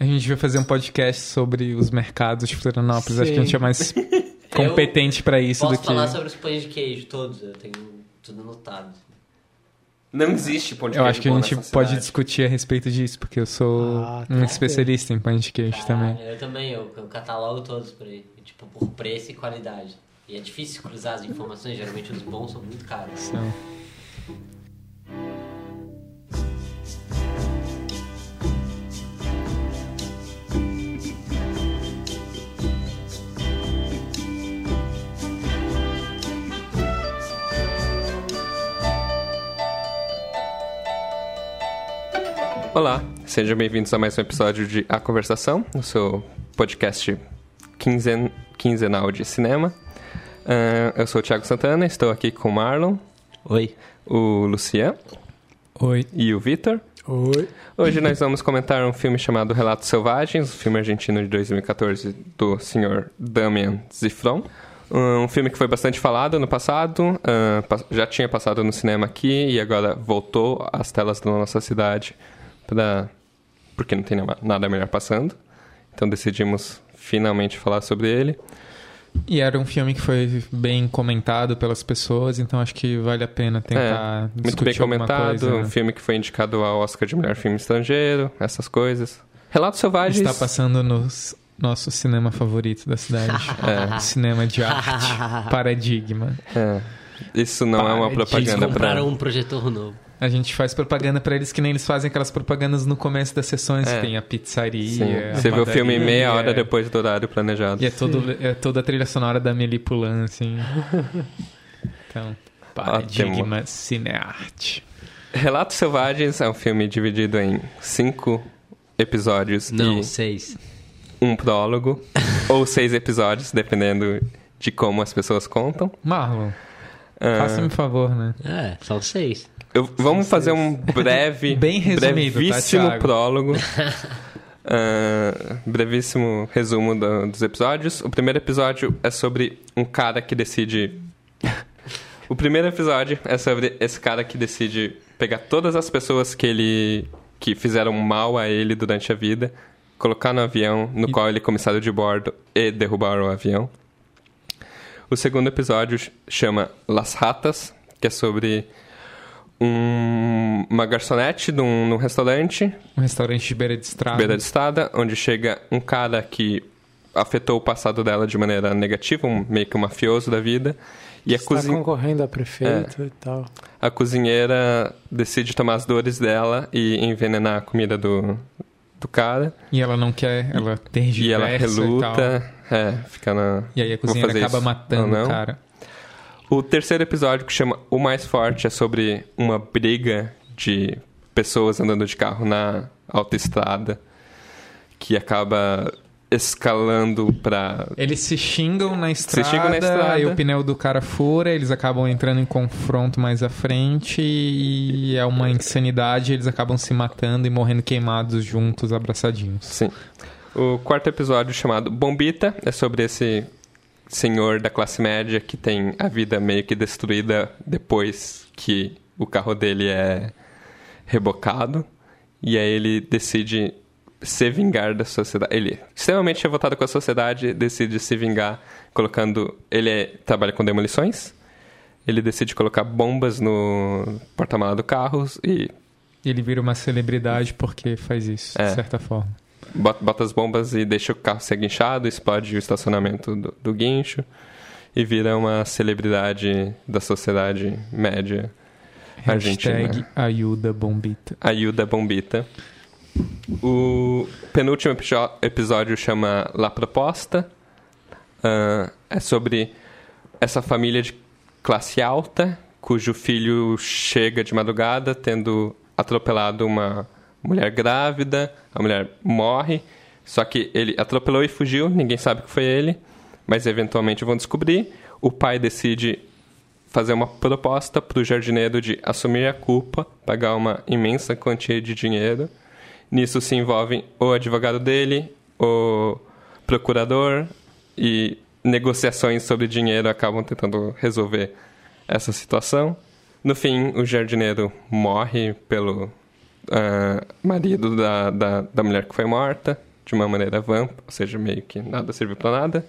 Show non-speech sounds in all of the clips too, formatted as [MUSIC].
A gente vai fazer um podcast sobre os mercados de Florianópolis. Acho que a gente Sim. é mais [LAUGHS] competente pra isso Posso do que. falar sobre os pães de queijo todos, eu tenho tudo anotado. Não existe pão de Eu queijo acho que a gente pode cidade. discutir a respeito disso, porque eu sou Ah, um tá. especialista em pães de queijo também. Eu também, eu, eu catalogo todos por aí. Tipo, por preço e qualidade. E é difícil cruzar as informações, geralmente os bons são muito caros. São. Olá, sejam bem-vindos a mais um episódio de A Conversação, o seu podcast quinzen... quinzenal de cinema. Ah, eu sou o Thiago Santana, estou aqui com o Marlon, Oi. o Lucian Oi. e o Vitor. Oi. Hoje nós vamos comentar um filme chamado Relatos Selvagens, um filme argentino de 2014 do senhor Damian Zifron. Um filme que foi bastante falado no passado, pa- já tinha passado no cinema aqui e agora voltou às telas da nossa cidade pra... porque não tem na- nada melhor passando. Então decidimos finalmente falar sobre ele. E era um filme que foi bem comentado pelas pessoas, então acho que vale a pena tentar Muito discutir bem comentado, coisa. um filme que foi indicado ao Oscar de melhor filme estrangeiro, essas coisas. Relatos Selvagens. Está passando no s- nosso cinema favorito da cidade. [LAUGHS] É. Cinema de arte. [LAUGHS] Paradigma. É, isso não é uma Para, propaganda compraram um projetor novo. A gente faz propaganda pra eles que nem eles fazem aquelas propagandas no começo das sessões. É. Tem a pizzaria. A Você vê o filme meia hora depois do horário planejado. E é, todo, é toda a trilha sonora da Amelie Poulain, assim. [LAUGHS] Então, Paradigma Cinearte. Relatos Selvagens é um filme dividido em cinco episódios Não, e seis. um prólogo, [LAUGHS] ou seis episódios, dependendo de como as pessoas contam. Marlon, Ah, faça-me um favor, né? É, são seis. Eu- vamos fazer um [LAUGHS] breve, Bem resumido, tá, brevíssimo Thiago? prólogo. [LAUGHS] Ah, brevíssimo resumo do- dos episódios. O primeiro episódio é sobre um cara que decide. [LAUGHS] o primeiro episódio é sobre esse cara que decide pegar todas as pessoas que ele que fizeram mal a ele durante a vida, colocar no avião no E- qual ele é comissário de bordo e derrubar o avião. O segundo episódio ch- chama Las Ratas, que é sobre um- uma garçonete num, num restaurante Um restaurante de beira de estrada. beira de estrada, onde chega um cara que afetou o passado dela de maneira negativa, um, meio que um mafioso da vida. E a, Está cozin- concorrendo a prefeito e tal. a cozinheira decide tomar as dores dela e envenenar a comida do, do cara. E ela não quer, ela tergiversa E ela tal. reluta, é, fica na... E aí a cozinheira acaba isso matando o cara. O terceiro episódio, que chama O Mais Forte, é sobre uma briga de pessoas andando de carro na autoestrada que acaba escalando pra. Eles se xingam na estrada, xingam na estrada. aí o pneu do cara fura, eles acabam entrando em confronto mais à frente e é uma insanidade, eles acabam se matando e morrendo queimados juntos, abraçadinhos. Sim. O quarto episódio, chamado Bombita, é sobre esse senhor da classe média que tem a vida meio que destruída depois que o carro dele é rebocado. E aí ele decide se vingar da sociedade. Ele, extremamente revoltado com a sociedade, decide se vingar colocando. Ele é- trabalha com demolições. Ele decide colocar bombas no porta-mala do carro e Ele vira uma celebridade porque faz isso, É. de certa forma. Bota, as bombas e deixa o carro ser guinchado, explode o estacionamento do, do guincho e vira uma celebridade da sociedade média argentina. Hashtag ajuda bombita. Ayuda Bombita. O penúltimo episódio chama La Proposta. Ah, é sobre essa família de classe alta cujo filho chega de madrugada tendo atropelado uma mulher grávida. A mulher morre. Só que ele atropelou e fugiu, ninguém sabe que foi ele, mas eventualmente vão descobrir. O pai decide fazer uma proposta para o jardineiro de assumir a culpa, pagar uma imensa quantia de dinheiro. Nisso se envolvem o advogado dele, o procurador e negociações sobre dinheiro acabam tentando resolver essa situação. No fim, o jardineiro morre pelo ah, marido da, da, da mulher que foi morta, de uma maneira vã, ou seja, meio que nada serviu para nada,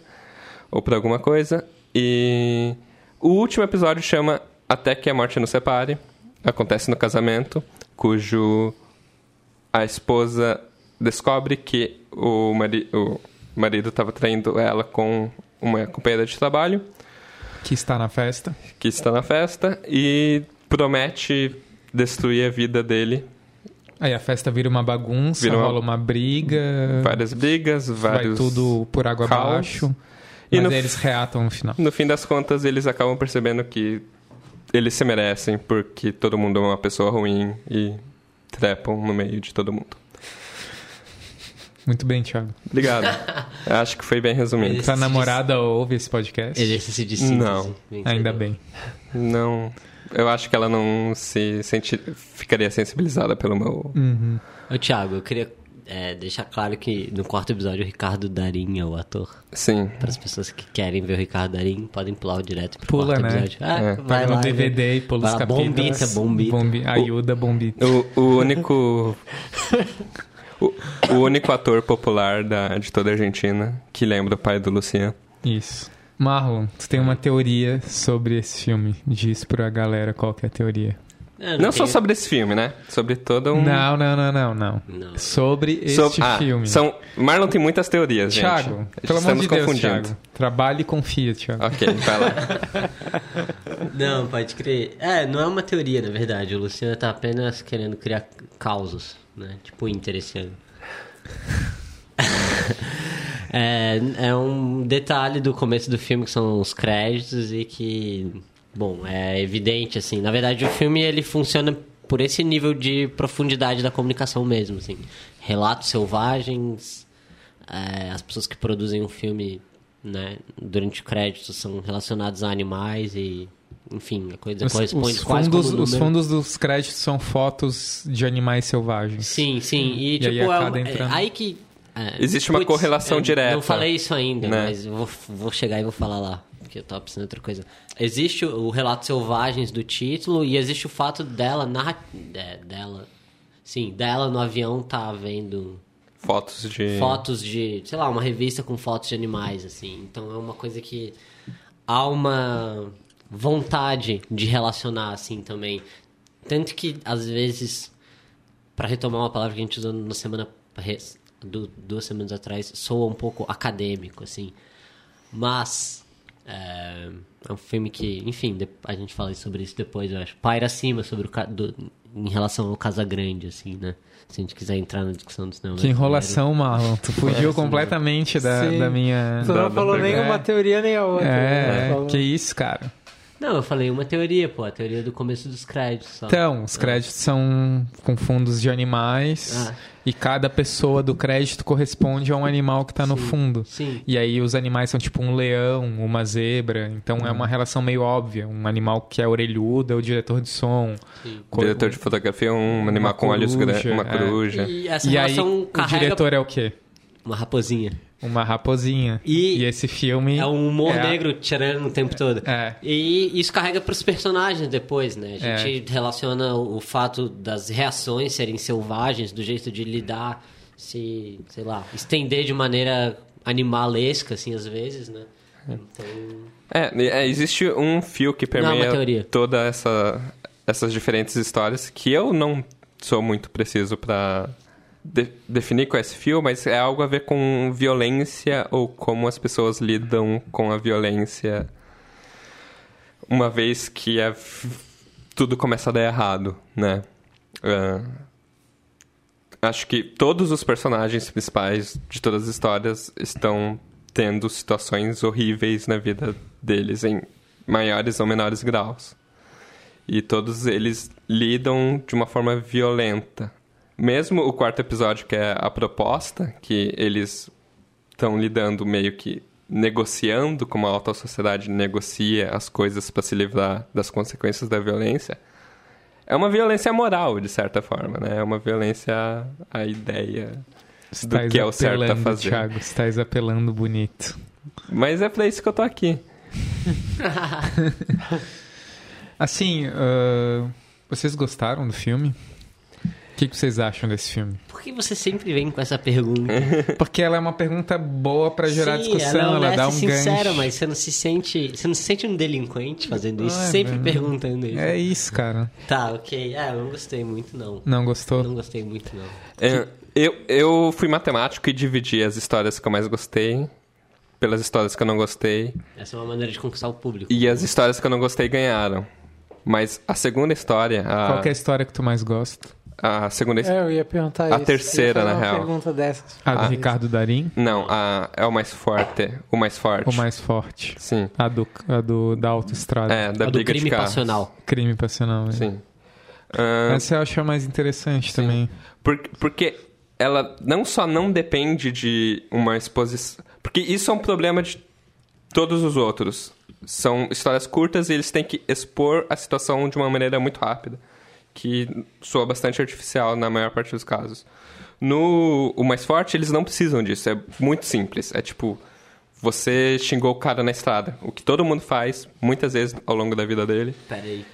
ou para alguma coisa. E o último episódio chama Até que a Morte nos Separe. Acontece no casamento, cujo a esposa descobre que o, mari o marido estava traindo ela com uma companheira de trabalho. Que está na festa. Que está na festa e promete destruir a vida dele. Aí a festa vira uma bagunça, vira uma... rola uma briga. Várias brigas, vários. Vai tudo por água caos. abaixo. E mas no, eles reatam no final. No fim das contas, eles acabam percebendo que eles se merecem porque todo mundo é uma pessoa ruim e trepam no meio de todo mundo. Muito bem, Thiago. Obrigado. [LAUGHS] Acho que foi bem resumido. Sua namorada ouve esse podcast? Exercício de síntese. Não. Ainda bem. Não. Eu acho que ela não se senti... ficaria sensibilizada pelo meu... Uhum. Ô, Thiago, eu queria é, deixar claro que no quarto episódio o Ricardo Darim é o ator. Sim. Para as pessoas que querem ver o Ricardo Darim, podem pular direto pro Pula, quarto né? episódio. Ah, é. vai lá, no DVD e pula os capítulos. Bombita, bombita. Bombi... Ajuda, bombita. O, o único... [LAUGHS] o, o, único ator popular da, de toda a Argentina que lembra o pai do Luciano. Isso. Marlon, tu tem uma teoria sobre esse filme. Diz pra galera qual que é a teoria. não, não só sobre esse filme, né? Sobre todo um. Não, não, não, não, não. não. Sobre este so... ah, filme. São... Marlon tem muitas teorias, Thiago, gente. pelo amor de Deus, Thiago. Trabalhe e confia, Thiago. Ok, vai lá. [LAUGHS] não, pode crer. É, não é uma teoria, na verdade. O Luciano tá apenas querendo criar causos, né? Tipo Inter esse ano. [LAUGHS] É, é um detalhe do começo do filme que são os créditos e que, bom, é evidente, assim. Na verdade, o filme ele funciona por esse nível de profundidade da comunicação mesmo, assim. Relatos selvagens, é, as pessoas que produzem um filme, né, durante o crédito são relacionadas a animais e enfim, a coisa os, corresponde os quase fundos, Os fundos dos créditos são fotos de animais selvagens. Sim, sim. E, e tipo, aí, é, é, aí que Existe uma putz, correlação direta. Não falei isso ainda, né? mas vou, vou chegar e vou falar lá, porque eu tava pensando em outra coisa. Existe o, relato selvagens do título e existe o fato dela, é, dela, sim, dela no avião tá vendo fotos de fotos de, sei lá, uma revista com fotos de animais assim. Então é uma coisa que há uma vontade de relacionar assim também. Tanto que às vezes para retomar uma palavra que a gente usou na semana do, duas semanas atrás soa um pouco acadêmico, assim. Mas é, é um filme que, enfim, a gente fala sobre isso depois, eu acho. Paira acima sobre o do, em relação ao Casa Grande, assim, né? Se a gente quiser entrar na discussão do cinema. Que enrolação, Marlon. Tu fugiu [LAUGHS] completamente da, da minha. Tu não da, falou nem uma teoria nem a outra. É, né? que isso, cara. Não, eu falei uma teoria, pô, a teoria do começo dos créditos. Só. Então, os créditos ah. são com fundos de animais ah. E cada pessoa do crédito corresponde a um animal que está no fundo. Sim. E aí os animais são tipo um leão, uma zebra, então é uma relação meio óbvia. Um animal que é orelhudo é o diretor de som. O diretor de fotografia é um animal com olhos grandes, uma é. coruja. E, essa e aí o diretor é o quê? Uma raposinha. Uma raposinha. E, e esse filme. É um humor é negro tirando o tempo todo. É. E isso carrega para os personagens depois, né? A gente é. relaciona o, o, fato das reações serem selvagens, do jeito de lidar, se, sei lá, estender de maneira animalesca, assim, às vezes, né? Então. É, é existe um fio que permeia toda essa, essas diferentes histórias que eu não sou muito preciso para de, definir com esse fio, mas é algo a ver com violência ou como as pessoas lidam com a violência uma vez que é, tudo começa a dar errado, né? Uh, acho que todos os personagens principais de todas as histórias estão tendo situações horríveis na vida deles em maiores ou menores graus. E todos eles lidam de uma forma violenta mesmo o quarto episódio, que é a proposta, que eles estão lidando meio que negociando como a alta sociedade negocia as coisas para se livrar das consequências da violência, é uma violência moral, de certa forma, né? É uma violência à ideia do que é o certo a fazer. Thiago, estás apelando bonito. Mas é para isso que eu tô aqui. [LAUGHS] assim, uh, vocês gostaram do filme? Que, que vocês acham desse filme? Por que você sempre vem com essa pergunta? [LAUGHS] Porque ela é uma pergunta boa pra gerar Sim, discussão, ela, é ela, dá um sincera, gancho. mas você não se sente. Você não se sente um delinquente fazendo isso, Ah, sempre velho. perguntando isso. É isso, cara. Tá, ok. É, eu não gostei muito, não. Não gostou? Não gostei muito, não. É, eu, eu fui matemático e dividi as histórias que eu mais gostei pelas histórias que eu não gostei. Essa é uma maneira de conquistar o público. E as histórias que eu não gostei ganharam. Mas a segunda história, a, Qual que é a história que tu mais gosta? A segunda É, eu ia perguntar A isso. terceira, Eu ia fazer na uma real. pergunta dessas. A do Ah. Ricardo Darim Não, a, é o mais forte. O mais forte. ou mais forte? Sim. A do, a do da autoestrada. É, da A do crime passional. Crime passional. né? Sim. Ah, Essa eu acho a mais interessante também. por- porque ela não só não depende de uma exposição. Porque isso é um problema de todos os outros. São histórias curtas e eles têm que expor a situação de uma maneira muito rápida. Que soa bastante artificial na maior parte dos casos. No O Mais Forte, eles não precisam disso. É muito simples. É tipo, você xingou o cara na estrada. O que todo mundo faz, muitas vezes ao longo da vida dele. Pera aí.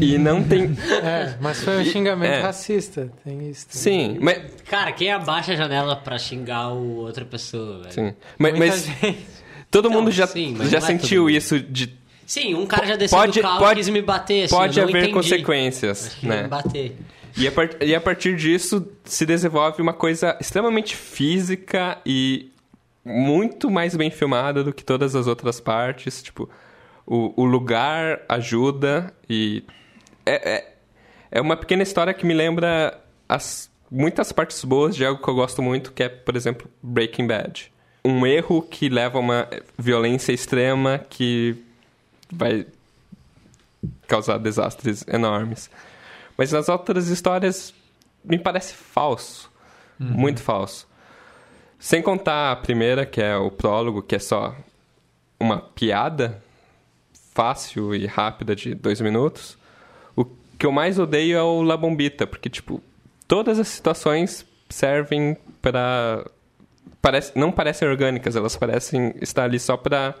E não tem. É, mas foi um xingamento É. racista. Tem isso. também. Sim, mas. Cara, quem abaixa a janela pra xingar o outra pessoa, velho? Sim. Mas, Muita mas gente. todo mundo já, sim, já é sentiu mundo. isso de. Sim, um cara já desceu Pode- do carro pode- e quis me bater, assim, pode haver entendi. consequências, né? me bater. E a, e a partir disso se desenvolve uma coisa extremamente física e muito mais bem filmada do que todas as outras partes. Tipo, o, o lugar ajuda e. É, é, é uma pequena história que me lembra as, muitas partes boas de algo que eu gosto muito, que é, por exemplo, Breaking Bad. Um erro que leva a uma violência extrema que vai causar desastres enormes. Mas nas outras histórias me parece falso. Muito falso. Sem contar a primeira, que é o prólogo, que é só uma piada fácil e rápida de dois minutos. O que eu mais odeio é o La Bombita, porque, tipo, todas as situações servem para parece, não parecem orgânicas, elas parecem estar ali só para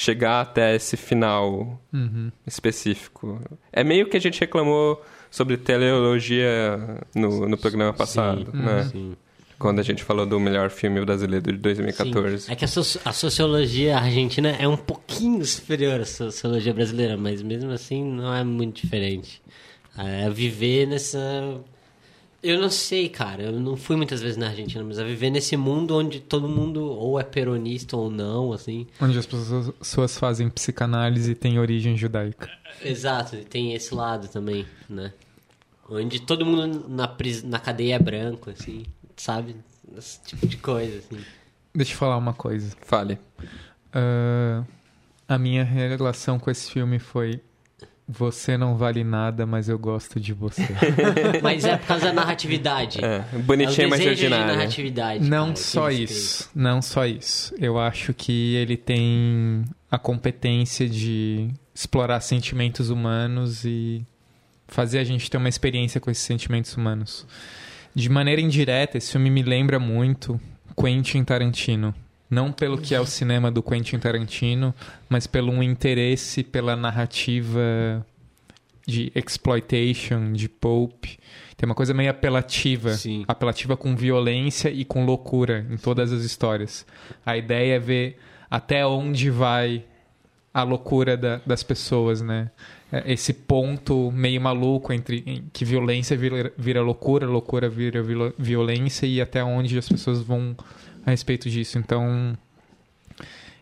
chegar até esse final Uhum. específico. É meio que a gente reclamou sobre teleologia no, no programa passado, Sim, né? sim. Quando a gente falou do melhor filme brasileiro de 2014. Sim. É que a, soci- a sociologia argentina é um pouquinho superior à sociologia brasileira, mas mesmo assim não é muito diferente. É viver nessa. Eu não sei, cara. Eu não fui muitas vezes na Argentina, mas é viver nesse mundo onde todo mundo ou é peronista ou não, assim. Onde as pessoas, fazem psicanálise e tem origem judaica. Exato, tem esse lado também, né? Onde todo mundo na, pris... na cadeia é branco, assim, sabe? Esse tipo de coisa, assim. Deixa eu falar uma coisa. Fale. Ah, a minha relação com esse filme foi Você não vale nada, mas eu gosto de você. [LAUGHS] Mas é por causa da narratividade. É, bonitinha, é o mas ordinária. narratividade. não cara, só isso, não só isso. Eu acho que ele tem a competência de explorar sentimentos humanos e fazer a gente ter uma experiência com esses sentimentos humanos. De maneira indireta, esse filme me lembra muito Quentin Tarantino. Não pelo que é o cinema do Quentin Tarantino, mas pelo um interesse pela narrativa de exploitation, de pulp. Tem uma coisa meio apelativa. Sim. Apelativa com violência e com loucura em todas as histórias. A ideia é ver até onde vai a loucura da- das pessoas, né? É, Esse ponto meio maluco entre que violência vira, vira loucura, loucura vira vilo- violência e até onde as pessoas vão a respeito disso. Então,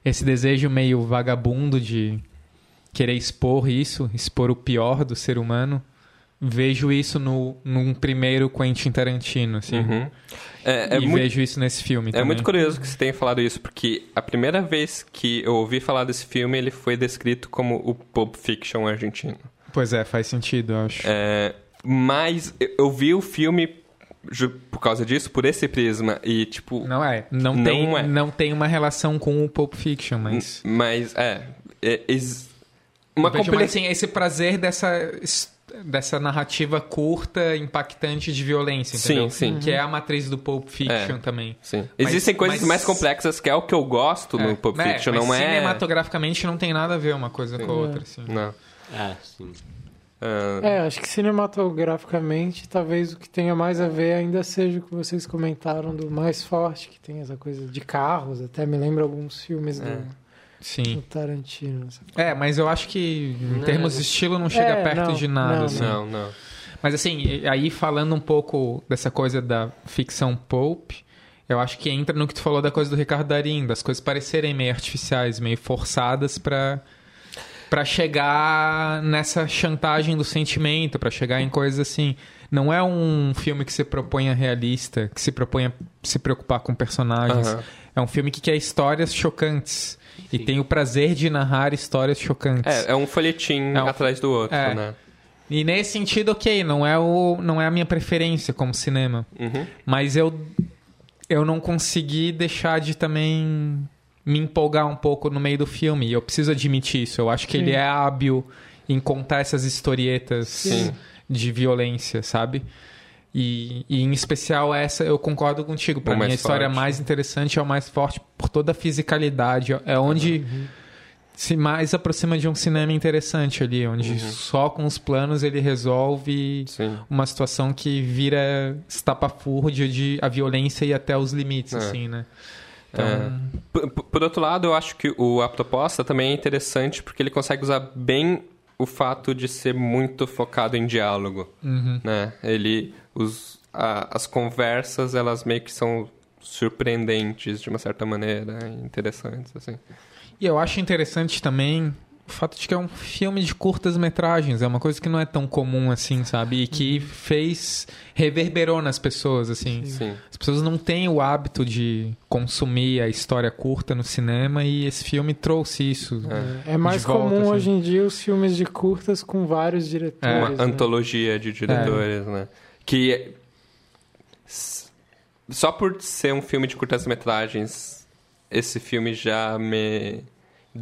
esse desejo meio vagabundo de querer expor isso, expor o pior do ser humano, vejo isso no, num primeiro Quentin Tarantino, assim. Uhum. É, é e muito vejo isso nesse filme É também. muito curioso que você tenha falado isso, porque a primeira vez que eu ouvi falar desse filme, ele foi descrito como o Pulp Fiction argentino. Pois é, faz sentido, eu acho. É, mas eu- vi o filme por causa disso, por esse prisma, e tipo... Não é. Não, Não tem, é. não tem uma relação com o Pulp Fiction, mas... Mas, é... é- ex- uma vejo assim, esse prazer dessa, dessa narrativa curta, impactante de violência, Sim, entendeu? sim. Que é a matriz do Pulp Fiction É. também. Sim. Mas- Existem coisas mas- mais complexas, que é o que eu gosto no Pulp É, Fiction, mas não é... cinematograficamente não tem nada a ver uma coisa com a outra, assim. Não. É, sim. Ah, É, acho que cinematograficamente, talvez o que tenha mais a ver ainda seja o que vocês comentaram do mais forte, que tem essa coisa de carros, até me lembra alguns filmes do, É. Sim. do Tarantino. É, mas eu acho que em Não, termos de não- estilo não chega É, perto não, de nada. não, assim. Não, não. Mas assim, aí falando um pouco dessa coisa da ficção pulp, eu acho que entra no que tu falou da coisa do Ricardo Darim, das coisas parecerem meio artificiais, meio forçadas pra para chegar nessa chantagem do sentimento, pra chegar em coisas assim. Não é um filme que se propõe a realista, que se propõe a se preocupar com personagens. Aham. É um filme que quer histórias chocantes e tem o prazer de narrar histórias chocantes. É, é um folhetim É um- atrás do outro, é. né? E nesse sentido, ok, não é, o, não é a minha preferência como cinema. Uhum. Mas eu, eu não consegui deixar de também me empolgar um pouco no meio do filme. E eu preciso admitir isso. Eu acho que ele Sim. é hábil em contar essas historietas Sim. de violência, sabe? E, e em especial essa, eu concordo contigo. Pra O mim, a história forte. mais interessante é o mais forte por toda a fisicalidade. É onde se mais aproxima de um cinema interessante ali, onde Uhum. só com os planos ele resolve Sim. uma situação que vira estapafúrdia de a violência e até os limites, É. assim, né? Então, É. Por, por- outro lado, eu acho que o A Proposta também é interessante porque ele consegue usar bem o fato de ser muito focado em diálogo, uhum. né? Ele... Os, a- as conversas, elas meio que são surpreendentes de uma certa maneira, interessantes, assim. E eu acho interessante também o fato de que é um filme de curtas metragens, é uma coisa que não é tão comum assim, sabe? E que fez reverberou nas pessoas, assim. Sim. As pessoas não têm o hábito de consumir a história curta no cinema e esse filme trouxe isso. É, é mais volta, comum assim. hoje em dia os filmes de curtas com vários diretores. uma né? antologia de diretores, né? Que s- só por ser um filme de curtas-metragens, esse filme já me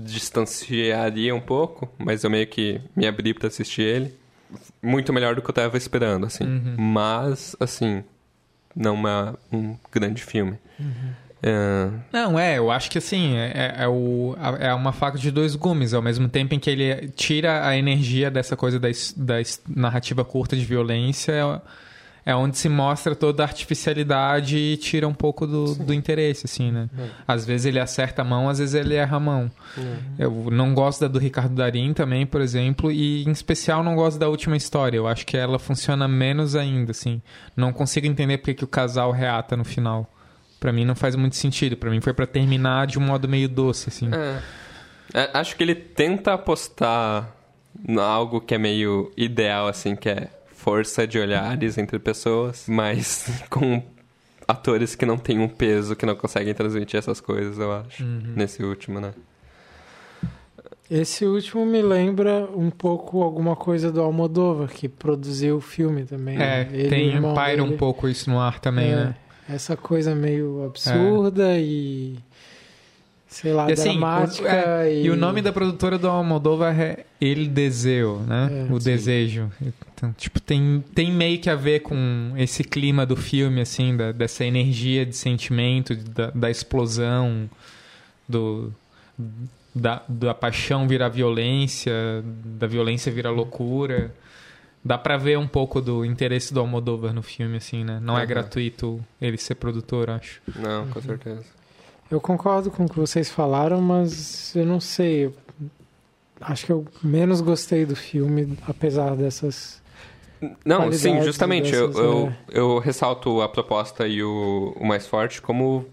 distanciaria um pouco, mas eu meio que me abri pra assistir ele. Muito melhor do que eu tava esperando, assim. Mas, assim, não é um grande filme. É, Não, é, eu acho que assim, é, é- é o, é uma faca de dois gumes, ao mesmo tempo em que ele tira a energia dessa coisa da, da narrativa curta de violência, é, é onde se mostra toda a artificialidade e tira um pouco do, do interesse, assim, né? Às vezes ele acerta a mão, às vezes ele erra a mão. Eu não gosto da do Ricardo Darim também, por exemplo, e em especial não gosto da última história. Eu acho que ela funciona menos ainda, assim. Não consigo entender porque que o casal reata no final. Pra mim não faz muito sentido. Pra mim foi pra terminar de um modo meio doce, assim. É. É, Acho que ele tenta apostar algo que é meio ideal, assim, que é força de olhares entre pessoas, mas [LAUGHS] com atores que não têm um peso, que não conseguem transmitir essas coisas, eu acho. Nesse último, né? Esse último me lembra um pouco alguma coisa do Almodóvar, que produziu o filme também. É, né? Ele tem, paira um dele. pouco isso no ar também, É, né? Essa coisa meio absurda e. sei lá, E, assim, dramática. o, é, e... e o nome da produtora do Almodóvar é El Deseo, né? É, o sim. desejo. Então, tipo, tem, tem meio que a ver com esse clima do filme, assim, da- dessa energia de sentimento, da, da explosão, do, da, da paixão virar violência, da violência virar loucura. Dá pra ver um pouco do interesse do Almodóvar no filme, assim, né? Não é gratuito ele ser produtor, acho. Não, com certeza. Eu concordo com o que vocês falaram, mas eu não sei. eu Acho que eu menos gostei do filme, apesar dessas. Não, sim, justamente. Eu, dessas, eu, é. eu ressalto a proposta e o, o mais forte como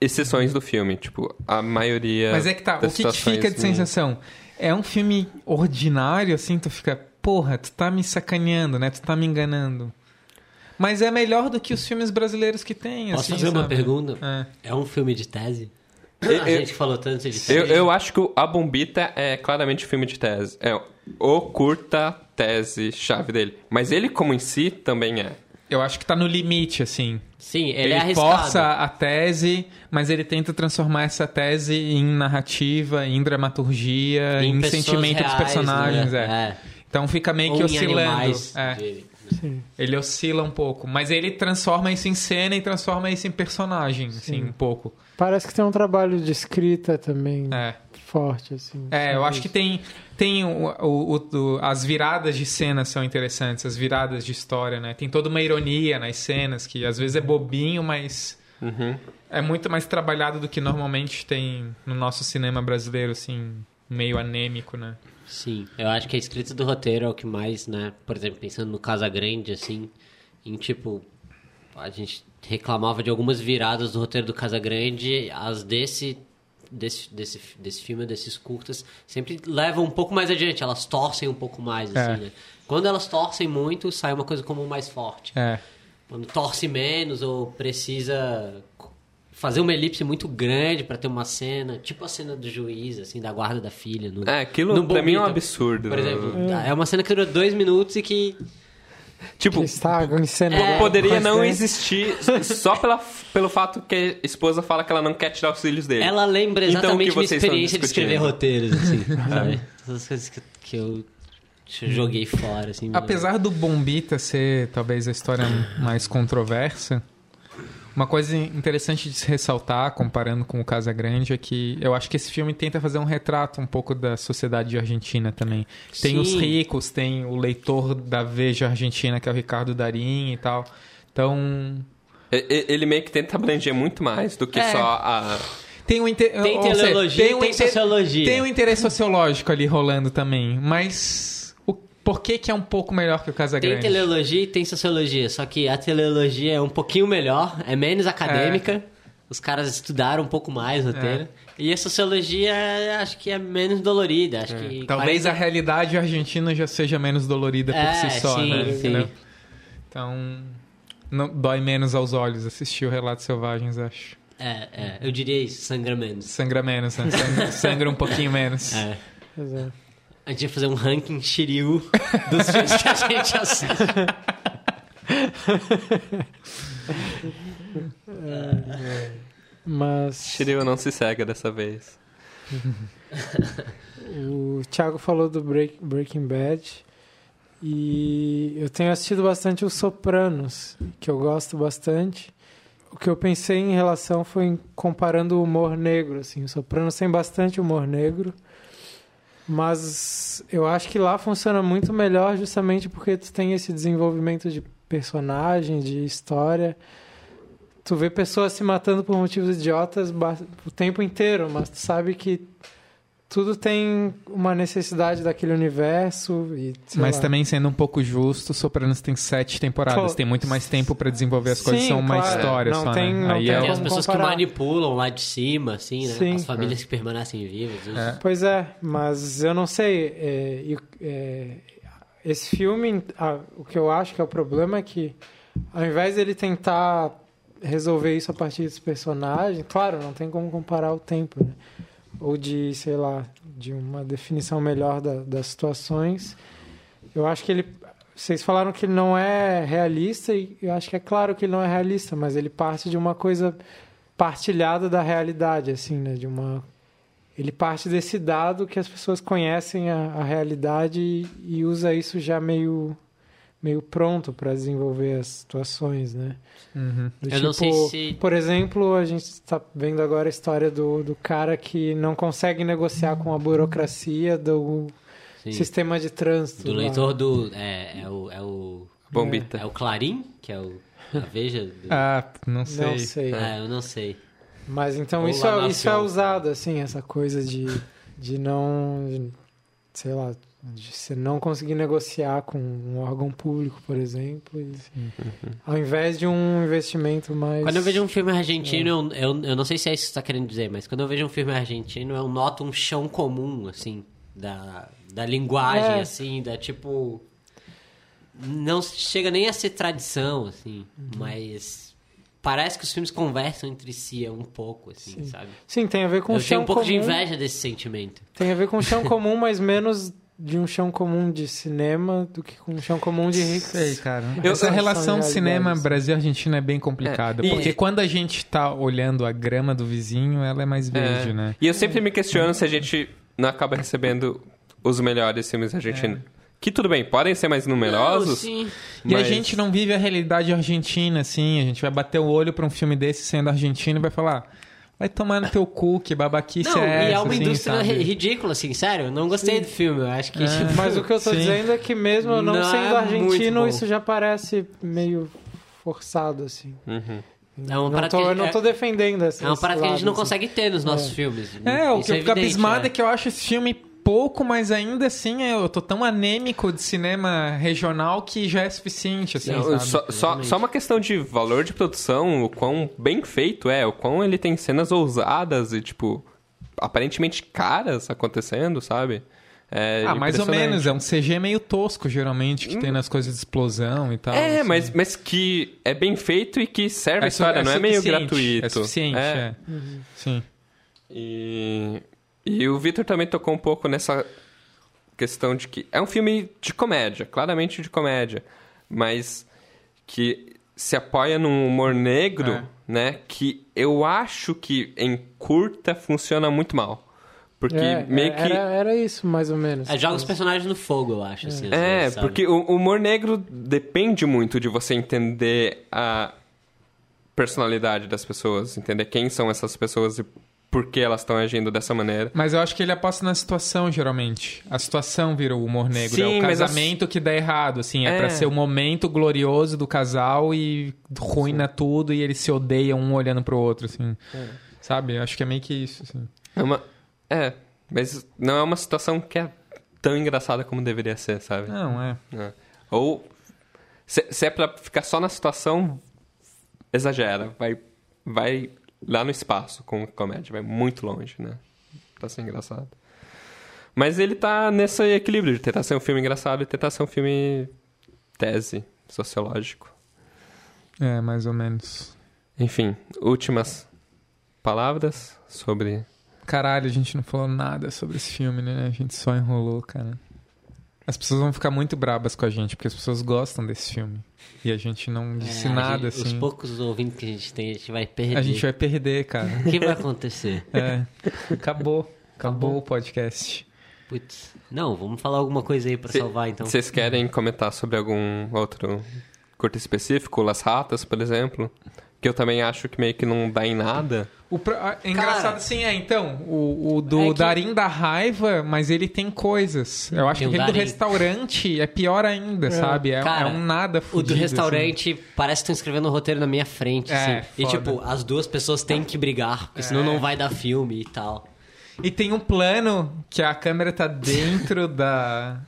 exceções do filme. Tipo, a maioria. Mas é que tá, o que, que fica de me- sensação? É um filme ordinário, assim, tu fica, porra, tu tá me sacaneando, né? Tu tá me enganando. Mas é melhor do que os filmes brasileiros que tem, Posso assim, fazer uma sabe? pergunta? É. É um filme de tese? Eu- a eu- gente falou tanto de tese. Eu, eu acho que o A Bombita é claramente filme de tese. É o curta tese chave dele. Mas ele, como em si, também é. Eu acho que tá no limite, assim. Sim, ele, Ele, é arriscado. força a tese, mas ele tenta transformar essa tese em narrativa, em dramaturgia, em, pessoas sentimento dos reais, personagens. né? É. É. Então fica meio Ou que em oscilando. animais É. de- Sim. Ele oscila um pouco, mas ele transforma isso em cena e transforma isso em personagem, assim, um pouco. Parece que tem um trabalho de escrita também É. forte, assim. É, eu sabe? acho que tem, tem o, o- o- o- as viradas de cena são interessantes, as viradas de história, né? Tem toda uma ironia nas cenas que às vezes é bobinho, mas Uhum. é muito mais trabalhado do que normalmente tem no nosso cinema brasileiro, assim, meio anêmico, né? Sim, eu acho que a escrita do roteiro é o que mais, né? Por exemplo, pensando no Casa Grande, assim, em tipo. A gente reclamava de algumas viradas do roteiro do Casa Grande, as desse. Desse, desse, desse filme, desses curtas, sempre levam um pouco mais adiante, elas torcem um pouco mais, assim, É. né? Quando elas torcem muito, sai uma coisa como mais forte. É. Quando torce menos ou precisa fazer uma elipse muito grande pra ter uma cena, tipo a cena do juiz, assim, da guarda da filha. No, É, aquilo no pra mim é um absurdo. Por exemplo, é uma cena que dura dois minutos e que Tipo. É, poderia não existir só pela, pelo fato que a esposa fala que ela não quer tirar os filhos dele. ela lembra Então, exatamente que minha experiência de escrever roteiros, assim, [LAUGHS] sabe? Essas coisas que, que eu joguei fora, assim. Apesar do Bombita ser talvez a história mais controversa, uma coisa interessante de se ressaltar, comparando com o Casa Grande, é que eu acho que esse filme tenta fazer um retrato um pouco da sociedade argentina também. Tem Sim. os ricos, tem o leitor da Veja Argentina, que é o Ricardo Darim e tal. Então, Ele meio que tenta abranger muito mais do que É. só a. tem um inter... Tem ou seja, teleologia e um tem inter- sociologia. Tem um interesse sociológico ali rolando também, mas. Por que que é um pouco melhor que o Casa Tem teleologia e tem sociologia, só que a teleologia é um pouquinho melhor, é menos acadêmica. Os caras estudaram um pouco mais o roteiro. E a sociologia, acho que é menos dolorida. Acho que Talvez 40 a realidade argentina já seja menos dolorida por É, si só, sim, né? sim. Entendeu? Então, não, dói menos aos olhos assistir o Relatos Selvagens, acho. É, é, eu diria isso, sangra menos. Sangra menos, né? Sangra, sangra um pouquinho menos. É. É. A gente ia fazer um ranking Shiryu dos filmes que a gente assiste. Mas Shiryu não se cega dessa vez. o Thiago falou do Break- Breaking Bad. E eu tenho assistido bastante Os Sopranos, que eu gosto bastante. O que eu pensei em relação foi em comparando o humor negro, assim. Os Sopranos tem bastante humor negro. Mas eu acho que lá funciona muito melhor justamente porque tu tem esse desenvolvimento de personagem, de história. Tu vê pessoas se matando por motivos idiotas o tempo inteiro, mas tu sabe que tudo tem uma necessidade daquele universo e sei Mas lá. também, sendo um pouco justo, Sopranos tem sete temporadas. Pô, Tem muito mais tempo pra desenvolver as coisas. Sim, São uma claro. história Não só, tem- né? não Aí tem é as pessoas comparar. que manipulam lá de cima, assim, né? Sim. As famílias que permanecem vivas. É. Pois é, mas eu não sei. é, é, esse filme, ah, o que eu acho que é o problema é que, ao invés dele tentar resolver isso a partir dos personagens, claro, não tem como comparar o tempo, né? Ou de, sei lá, de uma definição melhor da- das situações. Eu acho que ele. Vocês falaram que ele não é realista, e eu acho que é claro que ele não é realista, mas ele parte de uma coisa partilhada da realidade, assim, né? De uma ele parte desse dado que as pessoas conhecem a, a realidade e, e usa isso já meio meio pronto para desenvolver as situações, né? Uhum. Do Eu não sei se- Por exemplo, a gente está vendo agora a história do, do cara que não consegue negociar com a burocracia do Sim. sistema de trânsito. Do lá. leitor do. É, é o. É o, Bombita. é o Clarim, que é o. A Veja. do- [LAUGHS] Ah, não sei. Não sei. Ah, eu não sei. Mas então Ou isso é, isso é usado, assim, essa coisa de, de não. de, sei lá, de você não conseguir negociar com um órgão público, por exemplo. e- Ao invés de um investimento mais. Quando eu vejo um filme argentino, eu, eu, eu não sei se é isso que você está querendo dizer, mas quando eu vejo um filme argentino, eu noto um chão comum, assim, da, da linguagem, É. assim, da tipo. Não chega nem a ser tradição, assim, mas. Parece que os filmes conversam entre si um pouco, assim, Sim. sabe? Sim, tem a ver com eu o tenho chão um pouco comum. de inveja desse sentimento. Tem a ver com o chão [LAUGHS] comum, mas menos de um chão comum de cinema do que com um chão comum de Sei, cara. Eu- Essa eu- relação cinema. Brasil-Argentina é bem complicada. É, e- Porque quando a gente tá olhando a grama do vizinho, ela é mais verde, É. né? E eu sempre me questiono se a gente não acaba recebendo os melhores filmes argentinos. Que tudo bem, podem ser mais numerosos. Não, sim. E a mas- gente não vive a realidade argentina, assim. A gente vai bater o olho pra um filme desse sendo argentino e vai falar: vai tomar no teu cu, que babaquice Não, é e essa? é uma assim, indústria sabe? ri- ridícula, assim, sério. Eu não gostei do filme. Eu acho que. É. tipo, [LAUGHS] Mas o que eu tô Sim. dizendo é que mesmo eu não, Não sendo é argentino, isso já parece meio forçado, assim. Uhum. É uma não parada tô, que- eu não tô defendendo essa. É uma parada que a gente não assim. consegue ter nos nossos filmes. É, o que eu fico abismado é. é. que eu acho esse filme pouco, mas ainda assim eu tô tão anêmico de cinema regional que já é suficiente, assim, Não, sabe? só, só, só uma questão de valor de produção, o quão bem feito é, o quão ele tem cenas ousadas e, tipo, aparentemente caras acontecendo, sabe? É ah, mais ou menos. É um CG meio tosco, geralmente, que tem nas coisas de explosão e tal. É, assim. mas, mas que é bem feito e que serve a É su- história, não é meio suficiente, gratuito. É suficiente, é. Sim. E, e o Victor também tocou um pouco nessa questão de que é um filme de comédia, claramente de comédia, mas que se apoia num humor negro, É. né? Que eu acho que em curta funciona muito mal. Porque É, meio que. era, era isso, mais ou menos. É, joga os personagens no fogo, eu acho, assim. às É, vezes, porque o o humor negro depende muito de você entender a personalidade das pessoas, entender quem são essas pessoas e por que elas estão agindo dessa maneira. Mas eu acho que ele aposta na situação, geralmente. A situação vira o humor negro. Sim, é o casamento que dá errado, assim. É, É. pra ser o momento glorioso do casal e ruína tudo e eles se odeiam um olhando pro outro, assim. Sabe? Eu acho que é meio que isso, assim. É uma. É, mas não é uma situação que é tão engraçada como deveria ser, sabe? Não, é. É. Ou. Se, se é pra ficar só na situação, exagera. Vai, vai lá no espaço com comédia. Vai muito longe, né? Pra ser engraçado. Mas ele tá nesse equilíbrio de tentar ser um filme engraçado e tentar ser um filme tese, sociológico. É, mais ou menos. Enfim, últimas palavras sobre. Caralho, a gente não falou nada sobre esse filme, né? A gente só enrolou, cara. As pessoas vão ficar muito brabas com a gente, porque as pessoas gostam desse filme. E a gente não É, disse a nada, gente- Os assim. poucos ouvintes que a gente tem, a gente vai perder. A gente vai perder, cara. O que vai acontecer? [LAUGHS] É. Acabou. Acabou o podcast. Putz. Não, vamos falar alguma coisa aí pra Se- salvar, então. Vocês querem comentar sobre algum outro curto específico? Las Ratas, por exemplo? Que eu também acho que meio que não dá em nada. O pro- ah, É engraçado Cara. assim, é, então, o, o do É que- Darim dá raiva, mas ele tem coisas. Eu acho Tem que o aquele do restaurante é pior ainda, sabe? É, Cara, é um nada O fudido, do restaurante parece que estão escrevendo o roteiro na minha frente, É, assim. E tipo, as duas pessoas têm que brigar, porque senão É. não vai dar filme e tal. assim. E tem um plano que a câmera tá dentro [LAUGHS] da...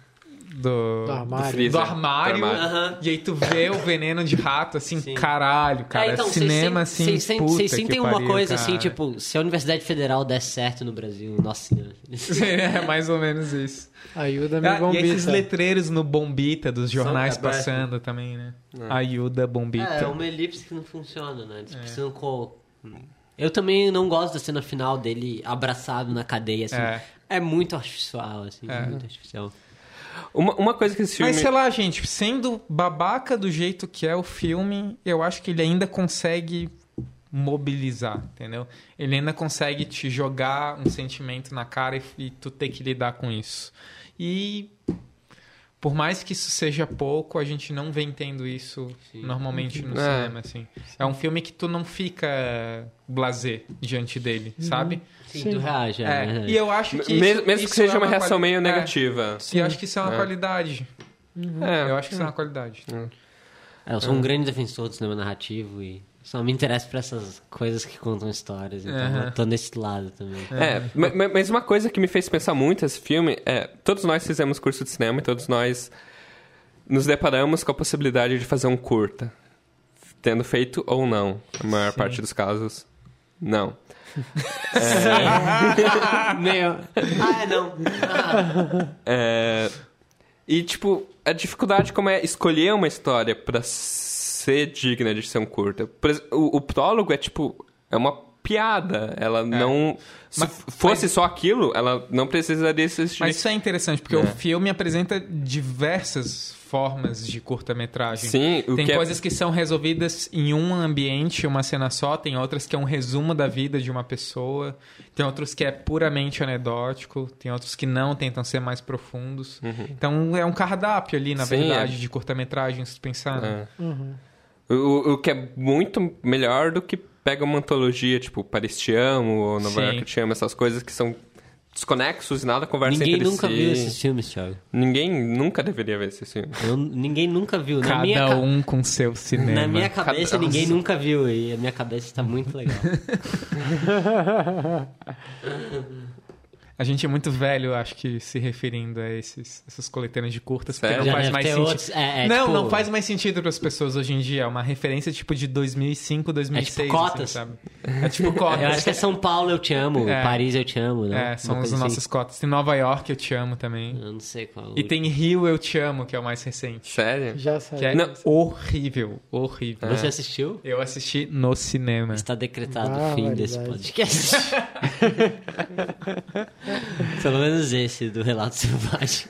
Do, Do armário. Do do armário, Do armário. Aham. e aí tu vê o veneno de rato, assim, Sim. caralho, cara. É, então, cinema, sentem- assim, vocês puta Vocês sentem uma pariu, coisa cara. assim, tipo, se a Universidade Federal der certo no Brasil, nossa senhora. [LAUGHS] é mais ou menos isso. Ajuda-me, Ah, e bombita. esses letreiros no Bombita dos jornais passando também, né? Ajuda Bombita. É, é uma elipse que não funciona, né? Eles precisam co... Eu também não gosto da cena final dele abraçado na cadeia, assim. É. É, muito artificial, assim, É. muito artificial. Uma, uma coisa que esse filme. Mas sei lá, gente, sendo babaca do jeito que é o filme, eu acho que ele ainda consegue mobilizar, entendeu? Ele ainda consegue te jogar um sentimento na cara e, e tu ter que lidar com isso. E por mais que isso seja pouco, a gente não vem tendo isso Sim. normalmente no É. cinema, assim. É um filme que tu não fica blazer diante dele, sabe? Sim, Sim. tu reage, é, É, né? E eu acho que isso, mesmo isso que seja é uma reação quali- meio é. negativa. E eu acho que isso é uma É. qualidade. É, Eu acho que isso é uma qualidade. É, eu sou um grande defensor do cinema narrativo e só me interesso por essas coisas que contam histórias. Então Aham. eu tô nesse lado também. É, ma- mas uma coisa que me fez pensar muito esse filme é: todos nós fizemos curso de cinema e todos nós nos deparamos com a possibilidade de fazer um curta. Tendo feito ou não. A maior Sim. parte dos casos, não. [LAUGHS] [LAUGHS] Meu. Ah, não. Ah. É, e, tipo, a dificuldade como é escolher uma história pra ser digna de ser um curta. O, o prólogo é, tipo, é uma piada. Ela não. Se Mas- fosse mas- só aquilo, ela não precisaria existir. Mas isso é interessante, porque É. o filme apresenta diversas formas de curta-metragem. Sim, o Tem que é- coisas que são resolvidas em um ambiente, uma cena só, tem outras que é um resumo da vida de uma pessoa, tem outros que é puramente anedótico, tem outros que não, tentam ser mais profundos. Então é um cardápio ali, na Sim, verdade, é. de curta-metragem, se pensar. né? É. O, o que é muito melhor do que pega uma antologia, tipo Paris Te Amo, ou Nova Sim. York Te Amo, essas coisas que são desconexos e nada conversa Ninguém entre nunca si. viu esses filmes, Thiago. Ninguém nunca deveria ver esse filme. Eu- ninguém nunca viu. Na Cada minha, ca- um com seu cinema. na minha cabeça, Cada- ninguém nunca viu. E a minha cabeça está muito legal. [LAUGHS] A gente é muito velho, acho que, se referindo a esses, essas coletâneas de curtas, porque Sério? não Já faz mais sentido. outros- é, é, não, tipo- não faz mais sentido para as pessoas hoje em dia. É uma referência tipo de 2005, 2006. É tipo cotas. Assim, sabe? É tipo cotas. [LAUGHS] Eu acho que é São Paulo, eu te amo. É. Paris, eu te amo, né? É, são as coisa nossas cotas. Tem Nova York, eu te amo também. assim. Eu não sei qual. E tem Rio, eu te amo, que é o mais recente. Sério? Já saiu. Que é Não. horrível, horrível. Você assistiu? Eu assisti no cinema. Está decretado o Ah, fim desse verdade. podcast. [LAUGHS] [LAUGHS] [LAUGHS] Pelo menos esse do Relato Selvagem.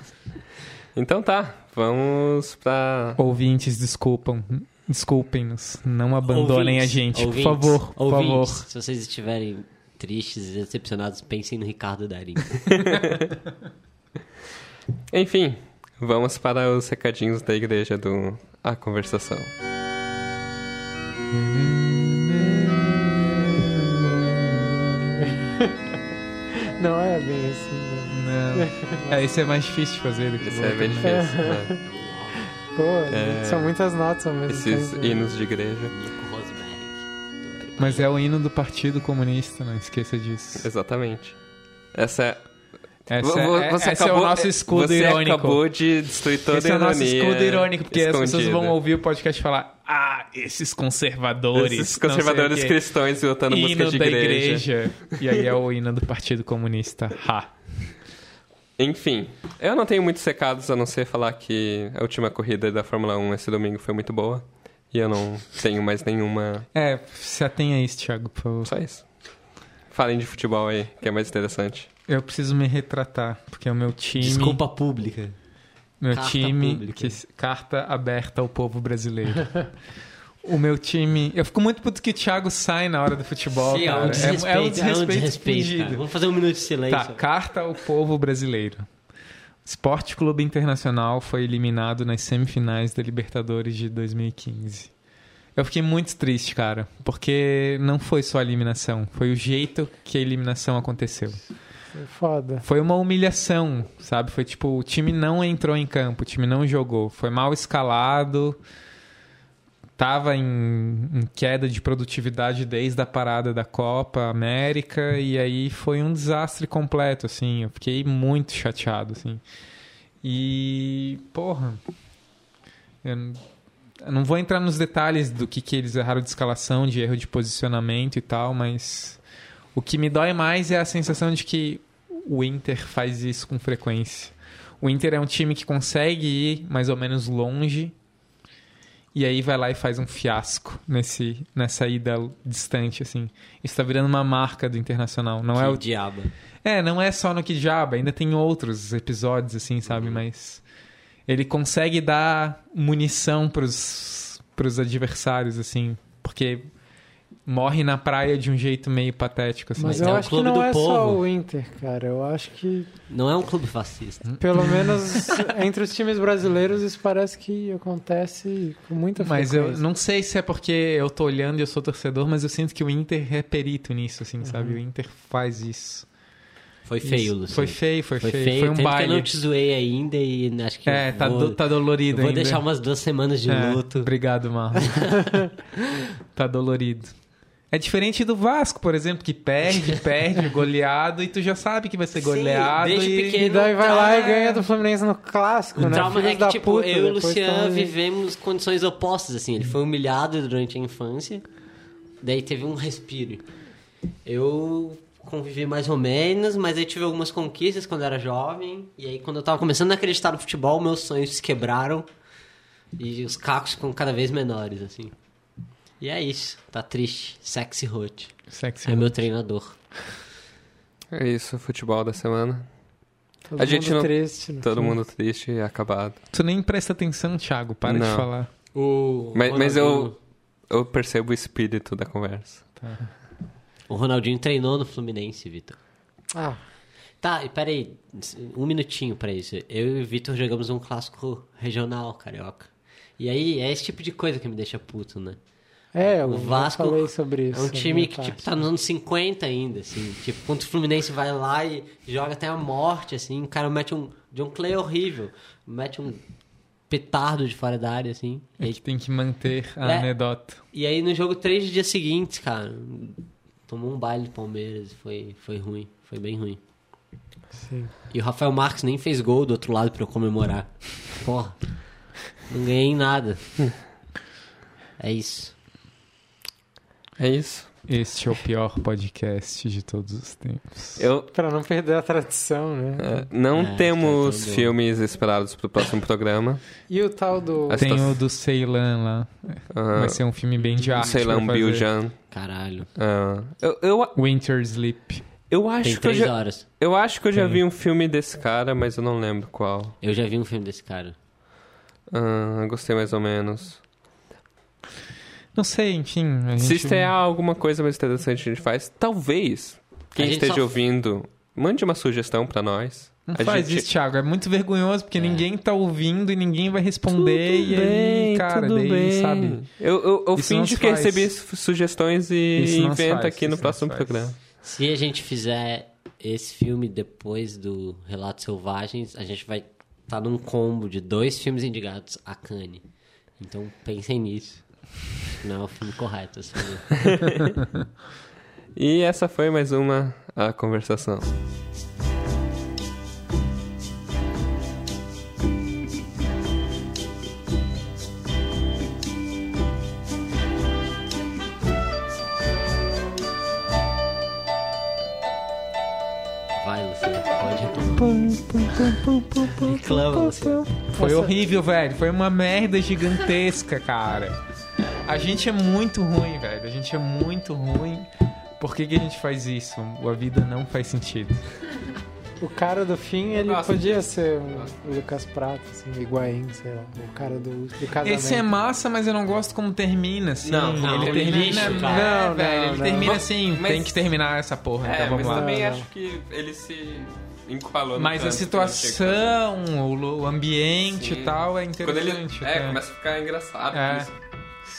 Então tá, vamos pra. Ouvintes, desculpam. Desculpem-nos. Não abandonem Ouvintes, a gente, ouvintes, por favor. Por ouvintes, favor. Se vocês estiverem tristes e decepcionados, pensem no Ricardo Darim. [LAUGHS] Enfim, vamos para os recadinhos da igreja do A Conversação. Não é bem assim, né? Não. [LAUGHS] É, esse é mais difícil de fazer do que o Isso é bem né? difícil, né? [LAUGHS] Pô, É. são muitas notas ao mesmo Esses tempo. hinos de igreja. Nico Rosberg. Mas é o hino do Partido Comunista, não esqueça disso. Exatamente. Essa é. Essa, é, você esse acabou, é o nosso escudo você irônico. acabou de destruir toda Esse é a o nosso ironia escudo irônico, porque as pessoas escondida. vão ouvir o podcast e falar: Ah, esses conservadores. Esses conservadores cristãos votando música Hino de da igreja. igreja. E aí é o hino do Partido Comunista. Ha. Enfim, eu não tenho muitos recados a não ser falar que a última corrida da Fórmula 1 esse domingo foi muito boa. E eu não tenho mais nenhuma. É, se atenha a isso, Thiago, por favor. Só isso. Falem de futebol aí, que é mais interessante. Eu preciso me retratar, porque o meu time. Desculpa pública. Meu Carta time. pública. que- carta aberta ao povo brasileiro. o meu time. Eu fico muito puto que o Thiago sai na hora do futebol. Sim, é cara. um desrespeito. é, é um desrespeito, desrespeito, fudido. cara. Vamos fazer um minuto de silêncio. Tá, carta ao povo brasileiro. Esporte Clube Internacional foi eliminado nas semifinais da Libertadores de 2015. Eu fiquei muito triste, cara, porque não foi só a eliminação, foi o jeito que a eliminação aconteceu. Foi foda. Foi uma humilhação, sabe? Foi tipo, o time não entrou em campo, o time não jogou, foi mal escalado, tava em, em queda de produtividade desde a parada da Copa América e aí foi um desastre completo, assim. Eu fiquei muito chateado, assim. E, porra, eu não vou entrar nos detalhes do que, que eles erraram de escalação, de erro de posicionamento e tal, mas o que me dói mais é a sensação de que o Inter faz isso com frequência. O Inter é um time que consegue ir mais ou menos longe e aí vai lá e faz um fiasco nesse, nessa ida distante, assim. Isso tá virando uma marca do Internacional. Não que é o diabo. é, não é só no Kijaba, ainda tem outros episódios, assim, sabe? Mas ele consegue dar munição pros, pros adversários, assim, porque morre na praia de um jeito meio patético, assim. Mas Mas eu é acho que clube não é só povo. o Inter, cara. Eu acho que, Não é um clube fascista. pelo menos [LAUGHS] entre os times brasileiros, isso parece que acontece com muita Mas eu frequência. não sei se é porque eu tô olhando e eu sou torcedor, mas eu sinto que o Inter é perito nisso, assim, sabe? O Inter faz isso. Foi feio. Luciano. Foi feio, foi, Foi feio. feio, Foi um tanto que eu baile. não te zoei ainda e acho que É, tá, vou, do- tá dolorido eu vou ainda. deixar umas duas semanas de É, luto. Obrigado, Marlon. [LAUGHS] tá dolorido. É diferente do Vasco, por exemplo, que perde, [LAUGHS] perde, goleado, e tu já sabe que vai ser Sim, goleado. desde e... pequeno. E daí vai lá e ganha do Fluminense no clássico, O né? trauma Filhos é que, tipo, puta, eu e o Luciano vivemos condições opostas, assim. Ele foi humilhado durante a infância, daí teve um respiro. Eu convivi mais ou menos, mas aí tive algumas conquistas quando era jovem, e aí quando eu tava começando a acreditar no futebol, meus sonhos se quebraram, e os cacos ficam cada vez menores, assim. E é isso. Tá triste. Sexy Hot. Sexy. É meu treinador. É isso, futebol da semana. Todo A gente mundo não- triste. no Todo fim. mundo triste e acabado. Tu nem presta atenção, Thiago. Para de Não. falar. O Mas, mas eu, eu percebo o espírito da conversa. O Ronaldinho treinou no Fluminense, Vitor. Ah, Tá, e peraí, um minutinho pra isso. Eu e o Vitor jogamos um clássico regional carioca. E aí, é esse tipo de coisa que me deixa puto, né? É, O eu Vasco falei sobre isso. É um time minha que, parte. tipo, tá nos anos 50 ainda, assim. Tipo, contra o Fluminense vai lá e joga até a morte, assim. O cara mete um John Clay horrível. Mete um petardo de fora da área, assim. E É aí, que tem que manter a É. anedota. e aí no jogo, três dias seguintes, cara, tomou um baile do Palmeiras. Foi, foi ruim, foi bem ruim. Sim. E o Rafael Marques nem fez gol do outro lado pra eu comemorar. Porra, não ganhei nada. [LAUGHS] É isso. É isso. Este é o pior podcast de todos os tempos. Eu, Pra não perder a tradição, né? é, não É, temos tá tudo- filmes esperados pro próximo programa. E o tal do... Tem o do Ceylan lá. Vai ser um filme bem de arte. fazer. Biljan. Caralho. Ah, eu, eu, Winter Sleep. eu, Tem acho que eu, três já, horas. eu acho que eu já Tem. vi um filme desse cara, mas eu não lembro qual. Eu já vi um filme desse cara. Ah, gostei mais ou menos. Não sei, enfim. A Se gente... tem alguma coisa mais interessante que a gente faz, talvez quem gente esteja só- ouvindo, mande uma sugestão pra nós. Não A faz gente- isso, Thiago. É muito vergonhoso, porque É. ninguém tá ouvindo e ninguém vai responder. e aí, cara, tudo daí, bem. sabe? Eu, eu, eu Isso se que faz. recebi su- sugestões e Isso invento aqui no isso próximo programa. Se a gente fizer esse filme depois do Relatos Selvagens, a gente vai estar num combo de dois filmes indicados a Cannes. Então pensem nisso. Não é o filme correto. Assim? [LAUGHS] E essa foi mais uma a conversação. Vai, Luciano. Pode Reclama, Luciano. Foi horrível, velho. Foi uma merda gigantesca, cara. A gente é muito ruim, velho. A gente é muito ruim. Por que, que a gente faz isso? A vida não faz sentido. O cara do fim, ele Nossa, podia ser o Lucas Prato, assim, Higuaín, sei lá. O cara do, do casamento. Esse é massa, mas eu não gosto como termina, assim. Não, não, ele termina. lixo, não. Não, velho. não, ele não. termina assim. mas- Tem que terminar essa porra. É, então vamos mas lá. também Não, acho que ele se encurralou no Mas a que situação, o, o ambiente Sim. e tal é fazer. Quando ele. interessante. É, começa a ficar engraçado. É.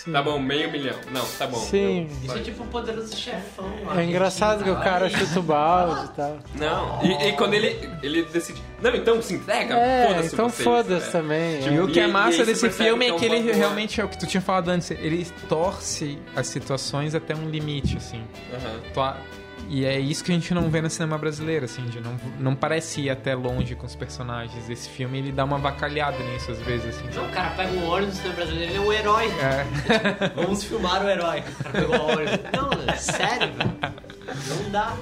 Sim. Tá bom, meio milhão. Não, tá bom. Sim. Isso é tipo um poderoso chefão. É engraçado que o cara chuta o balde e tal. Não, e, e quando ele, ele decide. Não, então se entrega, É, foda-se. então vocês. foda-se É. também. E o que é massa desse filme é é que uma ele boa- realmente é o que tu tinha falado antes. Ele torce as situações até um limite, assim. Aham. Tu- E é isso que a gente não vê no cinema brasileiro, assim, de não, não parece ir até longe com os personagens. Esse filme, ele dá uma bacalhada nisso às vezes, assim. Então, o cara pega um ônibus no brasileiro, ele é um herói. É. [LAUGHS] Vamos filmar o herói. O cara pegou o ônibus. Não, é sério, velho. Não dá.